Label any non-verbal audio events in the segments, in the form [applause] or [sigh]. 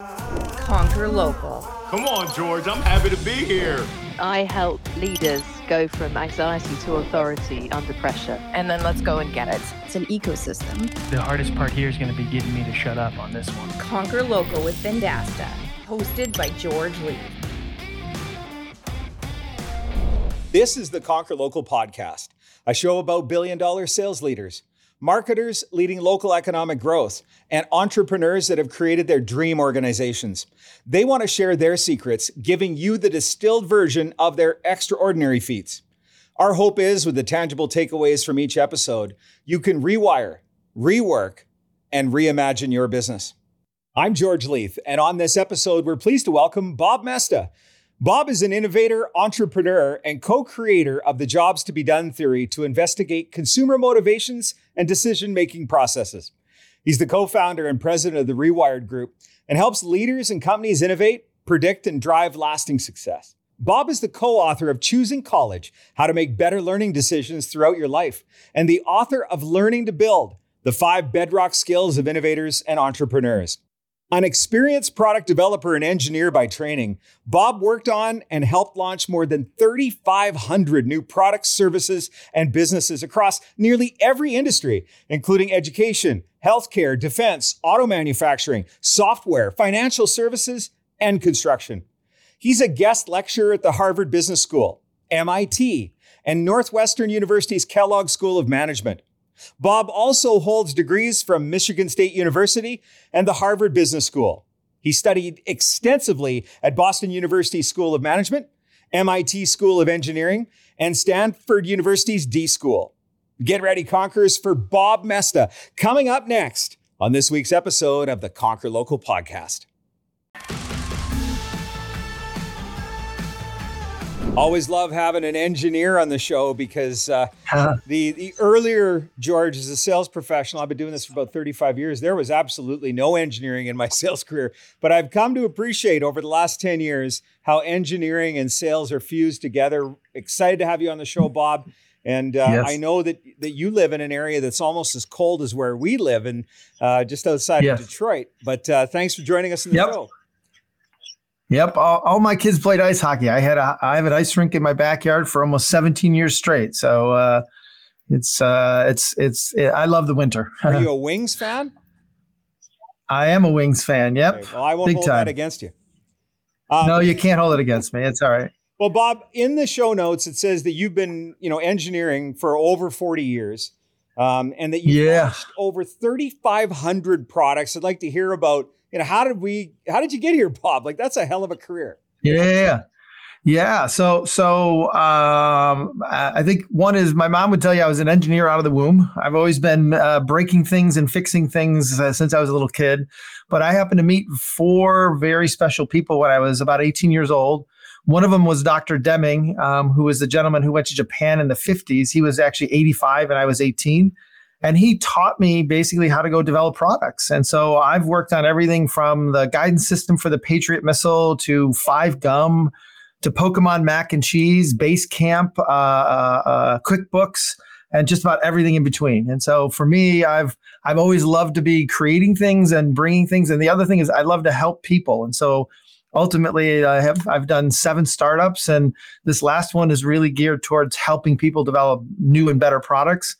Conquer local. Come on, George. I'm happy to be here. I help leaders go from anxiety to authority under pressure. And then let's go and get it. It's an ecosystem. The hardest part here is going to be getting me to shut up on this one. Conquer Local with Vendasta, hosted by George Leith. This is the Conquer Local podcast, a show about billion dollar sales leaders, marketers leading local economic growth, and entrepreneurs that have created their dream organizations. They want to share their secrets, giving you the distilled version of their extraordinary feats. Our hope is with the tangible takeaways from each episode, you can rewire, rework, and reimagine your business. I'm George Leith, and on this episode, we're pleased to welcome Bob Moesta. Bob is an innovator, entrepreneur, and co creator of the Jobs to Be Done theory to investigate consumer motivations and decision making processes. He's the co founder and president of the Rewired Group and helps leaders and companies innovate, predict, and drive lasting success. Bob is the co author of Choosing College How to Make Better Learning Decisions Throughout Your Life, and the author of Learning to Build The Five Bedrock Skills of Innovators and Entrepreneurs. An experienced product developer and engineer by training, Bob worked on and helped launch more than 3,500 new products, services, and businesses across nearly every industry, including education, healthcare, defense, auto manufacturing, software, financial services, and construction. He's a guest lecturer at the Harvard Business School, MIT, and Northwestern University's Kellogg School of Management. Bob also holds degrees from Michigan State University and the Harvard Business School. He studied extensively at Boston University School of Management, MIT School of Engineering, and Stanford University's D School. Get ready, Conquerors, for Bob Moesta coming up next on this week's episode of the Conquer Local podcast. Always love having an engineer on the show because uh, [laughs] the the earlier George as a sales professional, I've been doing this for about 35 years. There was absolutely no engineering in my [laughs] sales career, but I've come to appreciate over the last 10 years how engineering and sales are fused together. Excited to have you on the show, Bob. And uh, yes. I know that that you live in an area that's almost as cold as where we live, and uh, just outside yes. of Detroit. But uh, thanks for joining us in the yep. show. Yep, all, all, my kids played ice hockey. I had a I have an ice rink in my backyard for almost 17 years straight. So uh, it's uh, it's it's it, I love the winter. Are you [laughs] a Wings fan? I am a Wings fan. Yep. Okay. Well, I won't Big hold time. that against you. Um, no, you can't hold it against me. It's all right. Well, Bob, in the show notes it says that you've been you know engineering for over 40 years. Um, and that you yeah. launched over 3,500 products. I'd like to hear about you know, how did we, how did you get here, [laughs] Bob? Like that's a hell of a career. Yeah. Yeah. So, so um, I think one is my mom would tell you I was an engineer out of the womb. I've always been uh, breaking things and fixing things uh, since I was a little kid. But I happened to meet four very special people when I was about 18 years old. One of them was Dr. Deming, um, who was the gentleman who went to Japan in the 50s. He was actually 85 and I was 18 and he taught me basically how to go develop products. And so I've worked on everything from the guidance system for the Patriot missile to Five Gum to Pokemon mac and cheese, Basecamp, uh, uh, uh, QuickBooks, and just about everything in between. And so for me, I've I've always loved to be creating things and bringing things. And the other thing is I love to help people. And so ultimately I have I've done seven startups and this last one is really geared towards helping people develop new and better products.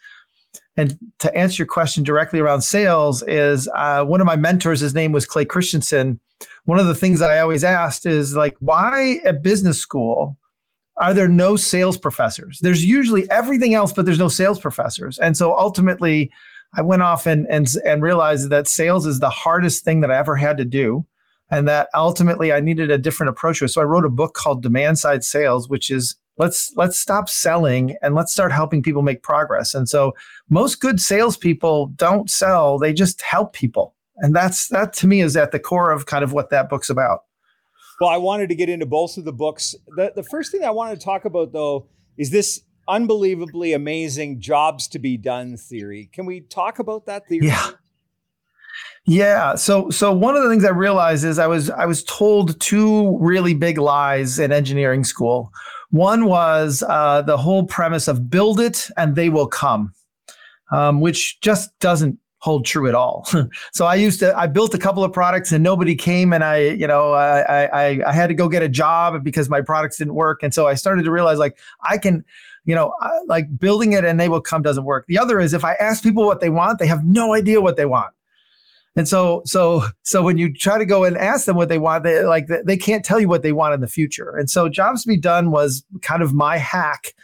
And to answer your question directly around sales, is uh, one of my mentors, his name was Clay Christensen. One of the things that I always asked is like, why at business school are there no sales professors? There's usually everything else, but there's no sales professors. And so ultimately, I went off and and and realized that sales is the hardest thing that I ever had to do, and that ultimately I needed a different approach to it. So I wrote a book called Demand Side Sales, which is let's let's stop selling and let's start helping people make progress. And so most good salespeople don't sell; they just help people, and that's that to me is at the core of kind of what that book's about. Well, I wanted to get into both of the books. The the first thing I wanted to talk about though is this unbelievably amazing jobs to be done theory. Can we talk about that theory? Yeah. Yeah. So so one of the things I realized is I was I was told two really big lies in engineering school. One was uh, the whole premise of build it and they will come, um, which just doesn't hold true at all. [laughs] so I used to I built a couple of products and nobody came and I you know I I I had to go get a job because my products didn't work and so I started to realize like I can you know like building it and they will come doesn't work. The other is if I ask people what they want they have no idea what they want. And so so so when you try to go and ask them what they want they like they can't tell you what they want in the future. And so jobs to be done was kind of my hack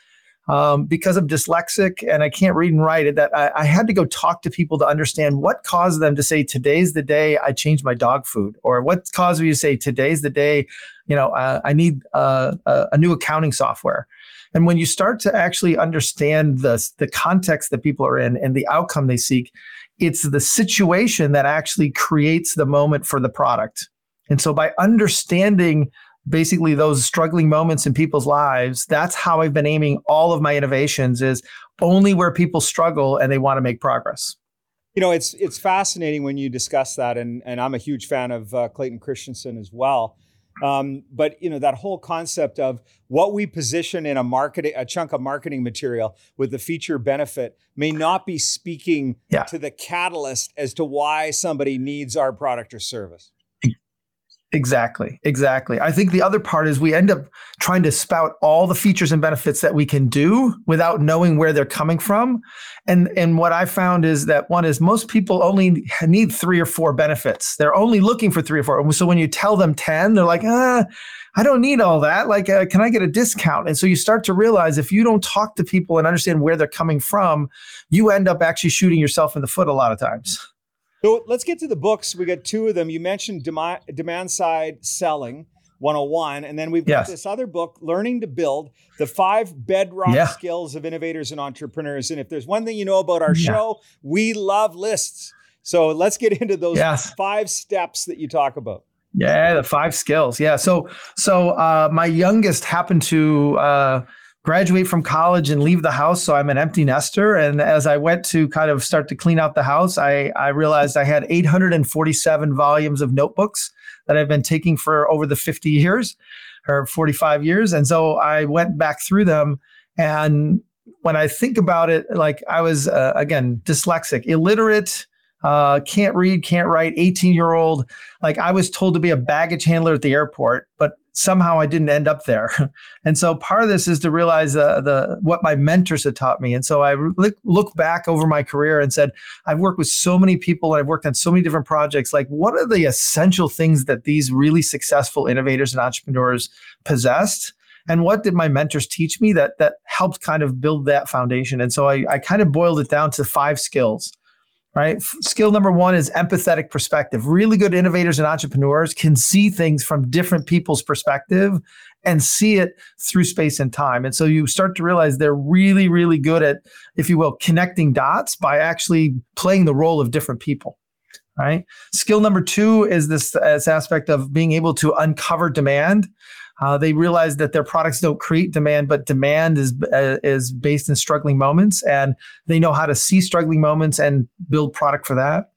um, because I'm dyslexic and I can't read and write it, that I, I, had to go talk to people to understand what caused them to say, today's the day I changed my dog food, or what caused me to say, today's the day, you know, uh, I need uh, a, a new accounting software. And when you start to actually understand the, the context that people are in and the outcome they seek, it's the situation that actually creates the moment for the product. And so by understanding basically those struggling moments in people's lives that's how i've been aiming all of my innovations is only where people struggle and they want to make progress you know it's it's fascinating when you discuss that and and i'm a huge fan of uh, clayton christensen as well um, but you know that whole concept of what we position in a marketing a chunk of marketing material with the feature benefit may not be speaking yeah. to the catalyst as to why somebody needs our product or service Exactly. Exactly. I think the other part is we end up trying to spout all the features and benefits that we can do without knowing where they're coming from. And and what I found is that one is most people only need 3 or 4 benefits. They're only looking for 3 or 4. So when you tell them 10, they're like, "Ah, I don't need all that. Like uh, can I get a discount?" And so you start to realize if you don't talk to people and understand where they're coming from, you end up actually shooting yourself in the foot a lot of times. So let's get to the books. We got two of them. You mentioned demand, demand side selling 101, and then we've got yes. this other book, Learning to Build the Five Bedrock yeah. Skills of Innovators and Entrepreneurs. And if there's one thing you know about our yeah. show, we love lists. So let's get into those yes. five steps that you talk about. Yeah, the five skills. Yeah. So so uh, my youngest happened to uh, graduate from college and leave the house. So I'm an empty nester. And as I went to kind of start to clean out the house, I, I realized I had 847 volumes of notebooks that I've been taking for over the 50 years or 45 years. And so I went back through them. And when I think about it, like I was, uh, again, dyslexic, illiterate, uh, can't read, can't write, 18 year old. Like I was told to be a baggage handler at the airport, but somehow I didn't end up there. [laughs] and so part of this is to realize uh, the what my mentors had taught me. And so I look, look back over my career and said, I've worked with so many people and I've worked on so many different projects. Like, what are the essential things that these really successful innovators and entrepreneurs possessed? And what did my mentors teach me that that helped kind of build that foundation? And so I, I kind of boiled it down to five skills right? Skill number one is empathetic perspective. Really good innovators and entrepreneurs can see things from different people's perspective and see it through space and time. And so you start to realize they're really, really good at, if you will, connecting dots by actually playing the role of different people. Right. Skill number two is this, this aspect of being able to uncover demand. Uh, they realize that their products don't create demand, but demand is uh, is based in struggling moments, and they know how to see struggling moments and build product for that.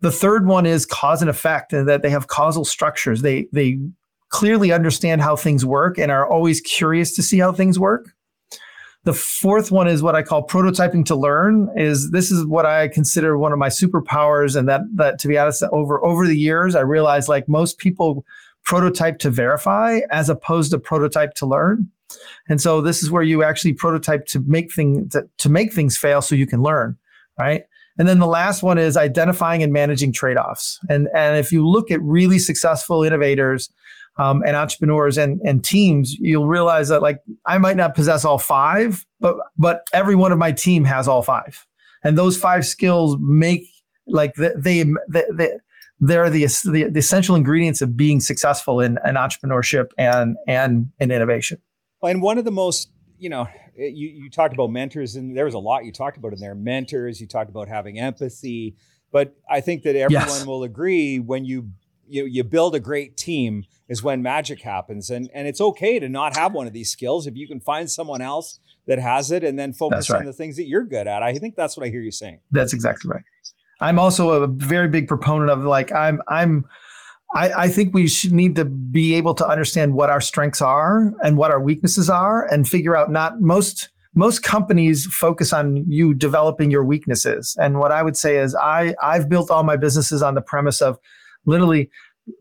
The third one is cause and effect, and that they have causal structures. They they clearly understand how things work and are always curious to see how things work. The fourth one is what I call prototyping to learn. Is this is what I consider one of my superpowers, and that that to be honest, over over the years, I realized like most people prototype to verify as opposed to prototype to learn. And so this is where you actually prototype to make things to, to make things fail so you can learn, right? And then the last one is identifying and managing trade-offs. And and if you look at really successful innovators um, and entrepreneurs and and teams, you'll realize that like I might not possess all five, but but every one of my team has all five, and those five skills make like they they, they they're the, the, the essential ingredients of being successful in, in entrepreneurship and and in innovation. And one of the most, you know, you, you talked about mentors, and there was a lot you talked about in there. Mentors, you talked about having empathy, but I think that everyone yes. will agree when you you you build a great team is when magic happens, and and it's okay to not have one of these skills if you can find someone else that has it, and then focus right. on the things that you're good at. I think that's what I hear you saying. That's exactly right. I'm also a very big proponent of like I'm I'm I, I, think we should need to be able to understand what our strengths are and what our weaknesses are and figure out not most most companies focus on you developing your weaknesses. And what I would say is I I've built all my businesses on the premise of literally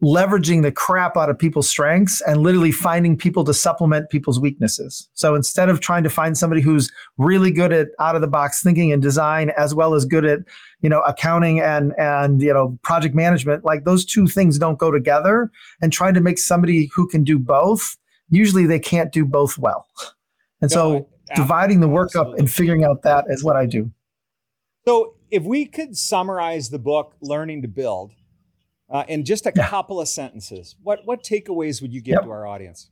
leveraging the crap out of people's strengths and literally finding people to supplement people's weaknesses. So instead of trying to find somebody who's really good at out of the box thinking and design as well as good at, you know, accounting and and you know, project management, like those two things don't go together and trying to make somebody who can do both, usually they can't do both well. And no, so dividing the work absolutely. up and figuring out that is what I do. So if we could summarize the book Learning to Build, uh, in just a yeah. couple of sentences, what what takeaways would you give yep. to our audience?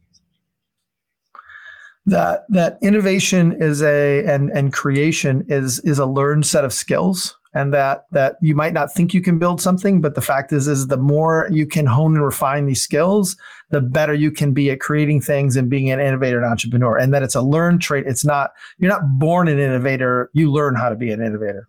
That that innovation is a and and creation is is a learned set of skills, and that that you might not think you can build something, but the fact is is the more you can hone and refine these skills, the better you can be at creating things and being an innovator and entrepreneur. And that it's a learned trait. It's not you're not born an innovator. You learn how to be an innovator.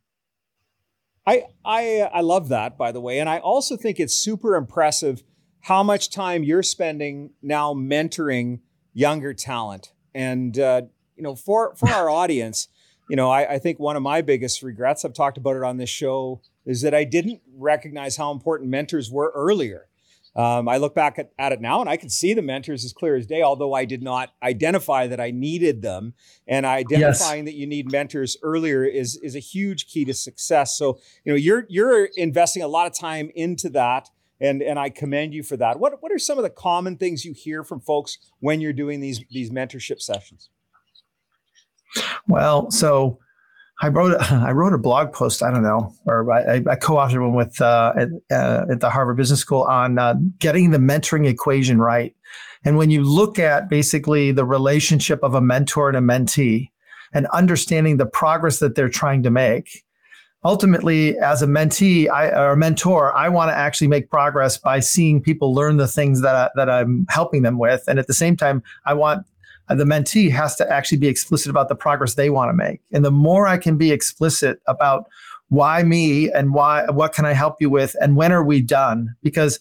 I I I love that by the way, and I also think it's super impressive how much time you're spending now mentoring younger talent. And uh, you know, for for our [laughs] audience, you know, I, I think one of my biggest regrets, I've talked about it on this show, is that I didn't recognize how important mentors were earlier. Um, I look back at, at, it now and I can see the mentors as clear as day, although I did not identify that I needed them. And identifying yes. that you need mentors earlier is, is a huge key to success. So, you know, you're, you're investing a lot of time into that. And, and I commend you for that. What, what are some of the common things you hear from folks when you're doing these, these mentorship sessions? Well, so I wrote [laughs] I wrote a blog post. I don't know, or I, I co-authored one with uh, at, uh, at, the Harvard Business School on uh, getting the mentoring equation right. And when you look at basically the relationship of a mentor and a mentee, and understanding the progress that they're trying to make, ultimately, as a mentee I, or mentor, I want to actually make progress by seeing people learn the things that I, that I'm helping them with, and at the same time, I want Uh, the mentee has to actually be explicit about the progress they want to make. And the more I can be explicit about why me and why what can I help you with and when are we done? Because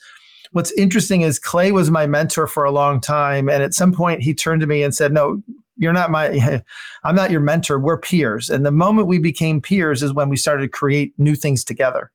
what's interesting is Clay was my mentor for a long time and at some point he turned to me and said, "No, you're not my [laughs] I'm not your mentor. We're peers." And the moment we became peers is when we started to create new things together.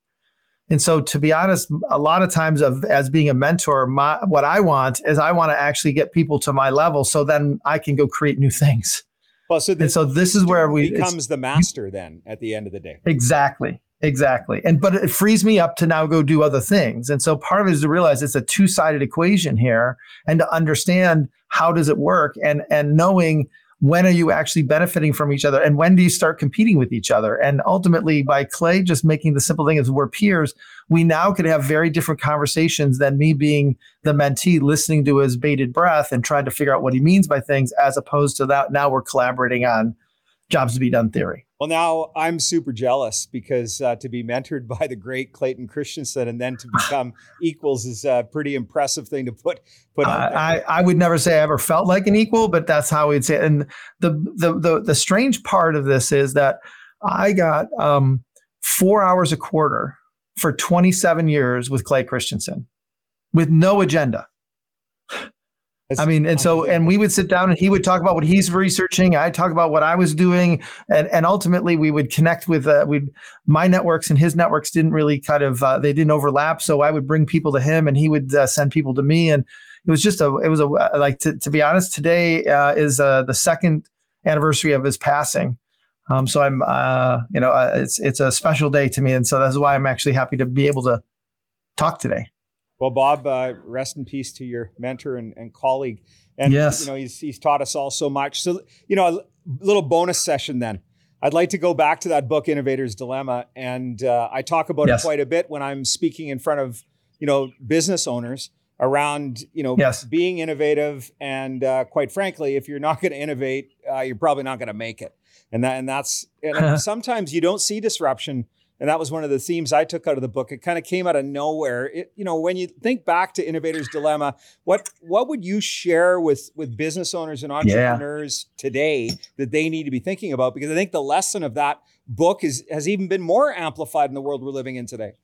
And so, to be honest, a lot of times, of as being a mentor, my, what I want is I want to actually get people to my level, so then I can go create new things. Well, so and so this is where we becomes the master then at the end of the day. Exactly, exactly. And but it frees me up to now go do other things. And so part of it is to realize it's a two sided equation here, and to understand how does it work, and and knowing when are you actually benefiting from each other? And when do you start competing with each other? And ultimately by clay just making the simple thing is we're peers we now could have very different conversations than me being the mentee listening to his bated breath and trying to figure out what he means by things as opposed to that now we're collaborating on jobs to be done theory well, now I'm super jealous because uh, to be mentored [laughs] by the great Clayton Christensen and then to become [laughs] equals is a pretty impressive thing to put put. Uh, I I would never say I ever felt like an equal, but that's how we'd say it. And the the the the strange part of this is that I got um, four hours a quarter for 27 years with Clay Christensen with no agenda. I mean, and so, and we would sit down and he would talk about what he's researching. I'd talk about what I was doing. And, and ultimately we would connect with, uh, we my networks and his networks didn't really kind of, uh, they didn't overlap. So I would bring people to him and he would uh, send people to me. And it was just a, it was a, like, to, to be honest, today uh, is uh, the second anniversary of his passing. Um, so I'm, uh, you know, uh, it's, it's a special day to me. And so that's why I'm actually happy to be able to talk today. Well, Bob, uh, rest in peace to your mentor and, and colleague. And yes. you know, he's he's taught us all so much. So, you know, a little bonus session then. I'd like to go back to that book, Innovator's Dilemma, and uh, I talk about yes. it quite a bit when I'm speaking in front of you know business owners around you know yes. being innovative and uh, quite frankly, if you're not going to innovate, uh, you're probably not going to make it. And that and that's and [laughs] sometimes you don't see disruption and that was one of the themes I took out of the book. It kind of came out of nowhere. It, you know, when you think back to Innovator's Dilemma, what what would you share with with business owners and entrepreneurs yeah. today that they need to be thinking about? Because I think the lesson of that book is has even been more amplified in the world we're living in today.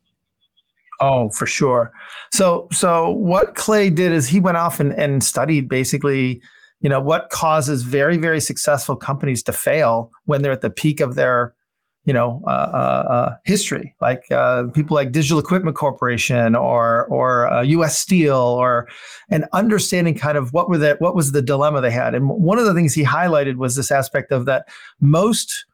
Oh, for sure. So so what Clay did is he went off and, and studied basically you know what causes very very successful companies to fail when they're at the peak of their you know uh, uh, uh history. Like uh, people like digital equipment corporation or or us uh, steel or and understanding kind of what were that what was the dilemma they had. And one of the things he highlighted was this aspect of that most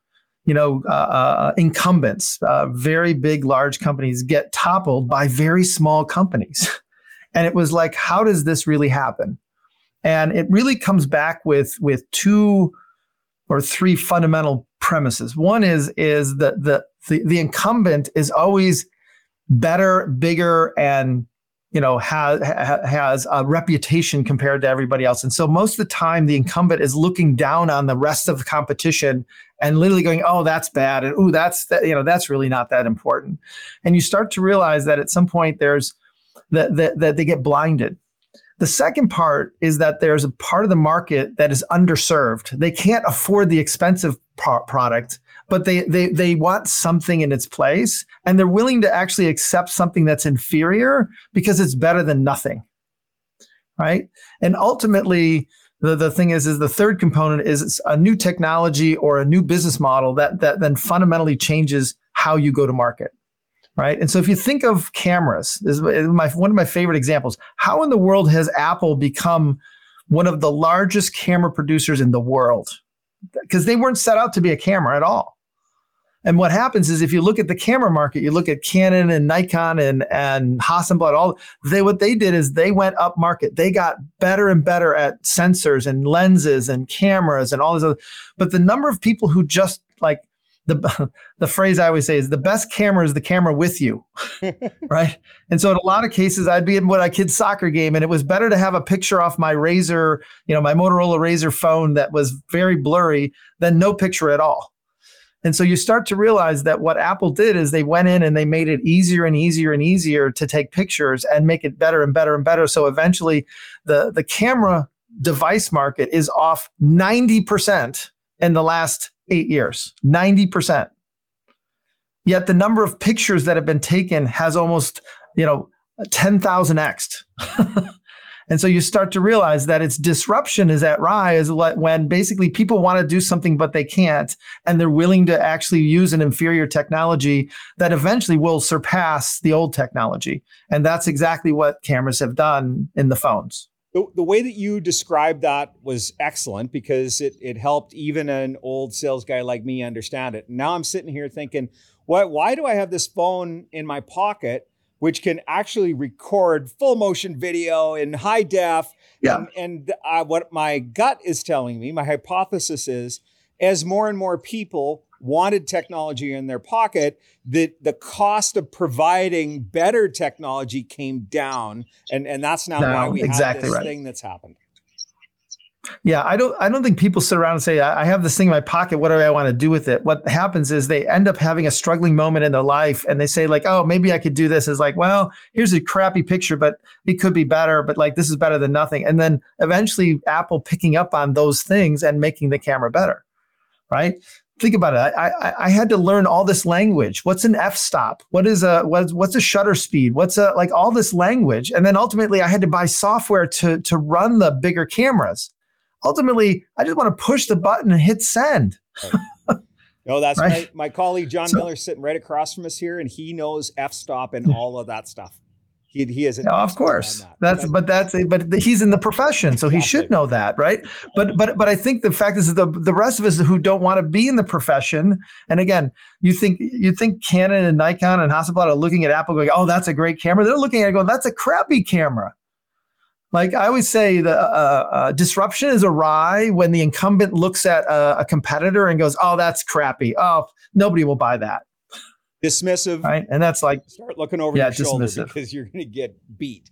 you know uh, incumbents very big large companies get toppled by very small companies. [laughs] And it was like how does this really happen? And it really comes back with with two or three fundamental premises. One is is that the, the the incumbent is always better, bigger, and you know has has a reputation compared to everybody else. And so most of the time, the incumbent is looking down on the rest of the competition and literally going, "Oh, that's bad," and "Oh, that's that," you know that's really not that important. And you start to realize that at some point there's that that, that they get blinded the second part is that there's a part of the market that is underserved. They can't afford the expensive pro- product, but they, they, they want something in its place and they're willing to actually accept something that's inferior because it's better than nothing. Right. And ultimately, the, the thing is, is the third component is a new technology or a new business model that, that then fundamentally changes how you go to market right? And so if you think of cameras, this is my one of my favorite examples. How in the world has Apple become one of the largest camera producers in the world? Because they weren't set out to be a camera at all. And what happens is if you look at the camera market, you look at Canon and Nikon and and Hasselblad, all they what they did is they went up market. They got better and better at sensors and lenses and cameras and all this other. But the number of people who just like the [laughs] the phrase I always say is the best camera is the camera with you, [laughs] right? And so in a lot of cases, I'd be in what a kid's soccer game, and it was better to have a picture off my Razor, you know, my Motorola Razor phone that was very blurry than no picture at all. And so you start to realize that what Apple did is they went in and they made it easier and easier and easier to take pictures and make it better and better and better. So eventually, the the camera device market is off ninety percent in the last eight years, 90%. Yet the number of pictures that have been taken has almost, you know, 10,000x. [laughs] and so you start to realize that its disruption is at rise when basically people want to do something, but they can't. And they're willing to actually use an inferior technology that eventually will surpass the old technology. And that's exactly what cameras have done in the phones the, the way that you described that was excellent because it, it helped even an old sales guy like me understand it. Now I'm sitting here thinking, why, why do I have this phone in my pocket which can actually record full motion video in high def? Yeah. And, and uh, what my gut is telling me, my hypothesis is, as more and more people wanted technology in their pocket, that the cost of providing better technology came down. And, and that's now why we exactly have this right. thing that's happened. Yeah, I don't I don't think people sit around and say, I have this thing in my pocket, what do I want to do with it? What happens is they end up having a struggling moment in their life and they say, like, oh, maybe I could do this. Is like, well, here's a crappy picture, but it could be better, but like this is better than nothing. And then eventually Apple picking up on those things and making the camera better. Right think about it. I, I, I had to learn all this language. What's an f-stop? What is a what's what's a shutter speed? What's a like all this language? And then ultimately, I had to buy software to to run the bigger cameras. Ultimately, I just want to push the button and hit send. no, [laughs] oh, that's right? my, my colleague John so, Miller sitting right across from us here, and he knows f-stop and all of that stuff. He, he is. of course, that. that's but that's a, but he's in the profession, so he should know that, right? But but but I think the fact is the the rest of us who don't want to be in the profession, and again, you think you think Canon and Nikon and Hasselblad are looking at Apple going, oh, that's a great camera. They're looking at it going, that's a crappy camera. Like I always say, the uh, uh, disruption is awry when the incumbent looks at a, a competitor and goes, "Oh, that's crappy. Oh, nobody will buy that." Dismissive. Right. And that's like start looking over yeah, your shoulder because you're going to get beat.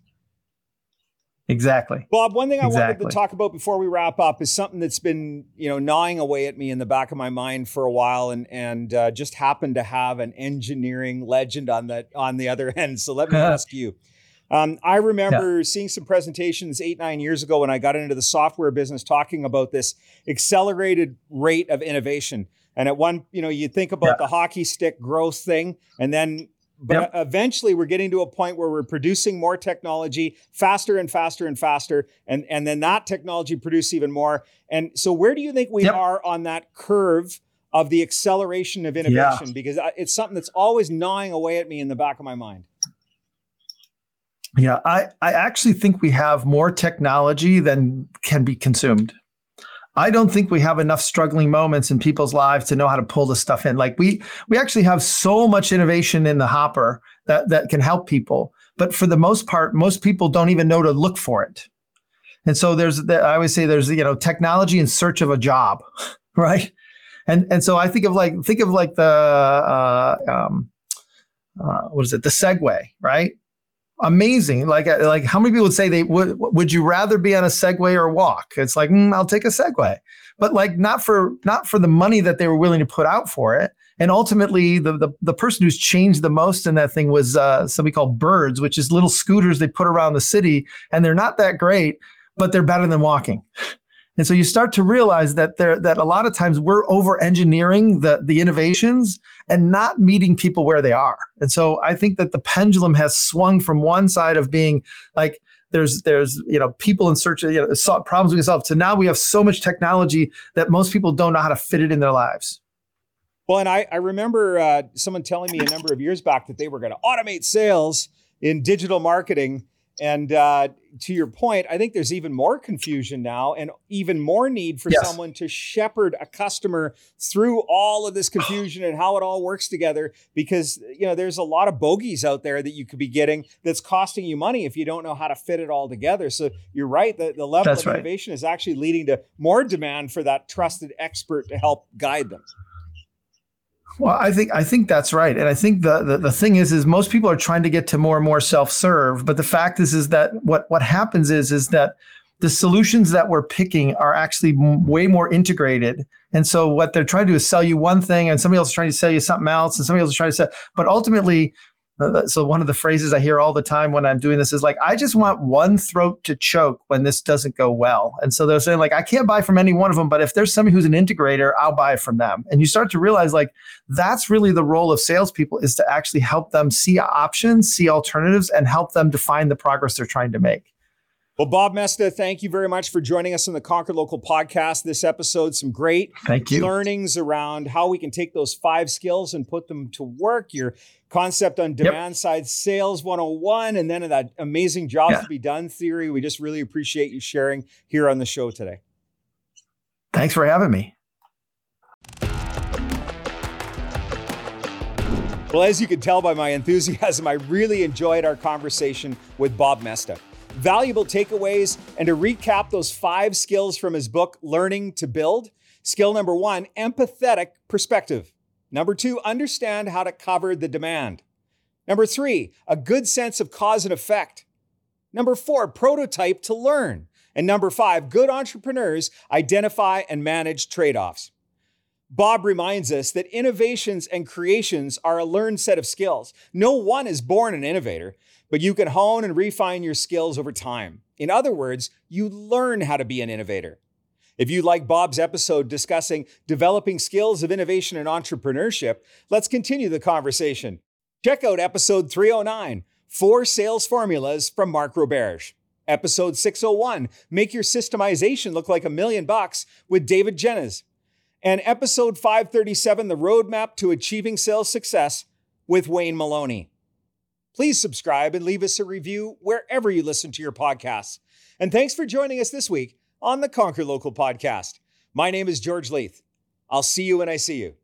Exactly. Bob, one thing I wanted to talk about before we wrap up is something that's been, you know, gnawing away at me in the back of my mind for a while, and and uh, just happened to have an engineering legend on the on the other [laughs] end. So let me [laughs] ask you. Um, I remember yeah. seeing some presentations eight nine years ago when I got into the software business, talking about this accelerated rate of innovation. And at one, you know, you think about yeah. the hockey stick growth thing, and then but Yep. eventually we're getting to a point where we're producing more technology faster and faster and faster and and then that technology produce even more and so where do you think we Yep. are on that curve of the acceleration of innovation because it's something that's always gnawing away at me in the back of my mind Yeah, I, I actually think we have more technology than can be consumed. I don't think we have enough struggling moments in people's lives to know how to pull this stuff in. Like we we actually have so much innovation in the hopper that that can help people, but for the most part, most people don't even know to look for it. And so there's the, I always say there's you know technology in search of a job, [laughs] right? And and so I think of like think of like the uh, um, uh, what is it the Segway, right? Amazing. Like uh, like how many people would say they would would you rather be on a Segway or walk? It's like mm, I'll take a Segway, but like not for not for the money that they were willing to put out for it. And ultimately, the the, the person who's changed the most in that thing was uh, somebody called Birds, which is little scooters they put around the city, and they're not that great, but they're better than walking. [laughs] And so you start to realize that there that a lot of times we're over engineering the the innovations and not meeting people where they are. And so I think that the pendulum has swung from one side of being like there's there's you know people in search of you know problems we can solve to now we have so much technology that most people don't know how to fit it in their lives. well and i i remember uh, someone telling me a number of years back that they were going to automate sales in digital marketing and uh, to your point, I think there's even more confusion now and even more need for Yes. someone to shepherd a customer through all of this confusion and how it all works together because you know there's a lot of bogeys out there that you could be getting that's costing you money if you don't know how to fit it all together. So you're right, the, the level That's of right. innovation is actually leading to more demand for that trusted expert to help guide them. Well, I think I think that's right, and I think the, the the thing is is most people are trying to get to more and more self serve, but the fact is is that what what happens is is that the solutions that we're picking are actually way more integrated, and so what they're trying to do is sell you one thing, and somebody else is trying to sell you something else, and somebody else is trying to sell. But ultimately, Uh, so one of the phrases I hear all the time when I'm doing this is like, I just want one throat to choke when this doesn't go well. And so they're saying like, I can't buy from any one of them, but if there's somebody who's an integrator, I'll buy from them. And you start to realize like that's really the role of salespeople is to actually help them see options, see alternatives, and help them define the progress they're trying to make. Well, Bob Moesta, thank you very much for joining us on the Conquer Local podcast. This episode, some great Thank you. learnings around how we can take those five skills and put them to work. Your concept on demand side sales 101, and then that amazing jobs Yeah. to be done theory. We just really appreciate you sharing here on the show today. Thanks for having me. Well, as you can tell by my enthusiasm, I really enjoyed our conversation with Bob Moesta. Valuable takeaways, and to recap those five skills from his book, Learning to Build. Skill number one, empathetic perspective. Number two, understand how to cover the demand. Number three, a good sense of cause and effect. Number four, prototype to learn. And number five, good entrepreneurs identify and manage trade offs. Bob reminds us that innovations and creations are a learned set of skills. No one is born an innovator, but you can hone and refine your skills over time. In other words, you learn how to be an innovator. If you like Bob's episode discussing developing skills of innovation and entrepreneurship, let's continue the conversation. Check out episode 309 Four Sales Formulas from Mark Roberge. Episode 601 Make Your Systemization Look Like a Million Bucks with David Jenyns and episode 537, The Roadmap to Achieving Sales Success with Wayne Maloney. Please subscribe and leave us a review wherever you listen to your podcasts. And thanks for joining us this week on the Conquer Local podcast. My name is George Leith. I'll see you when I see you.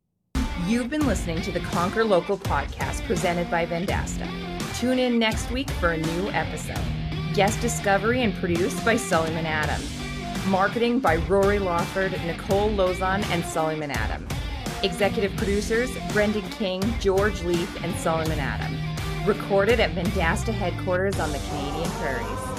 You've been listening to the Conquer Local podcast presented by Vendasta. Tune in next week for a new episode. Guest discovery and produced by Sullivan Adam. Marketing by Rory Lawford, Nicole Lozon, and Sullivan Adam. Executive producers Brendan King, George Leith, and Sullivan Adam. Recorded at Vendasta headquarters on the Canadian Prairies.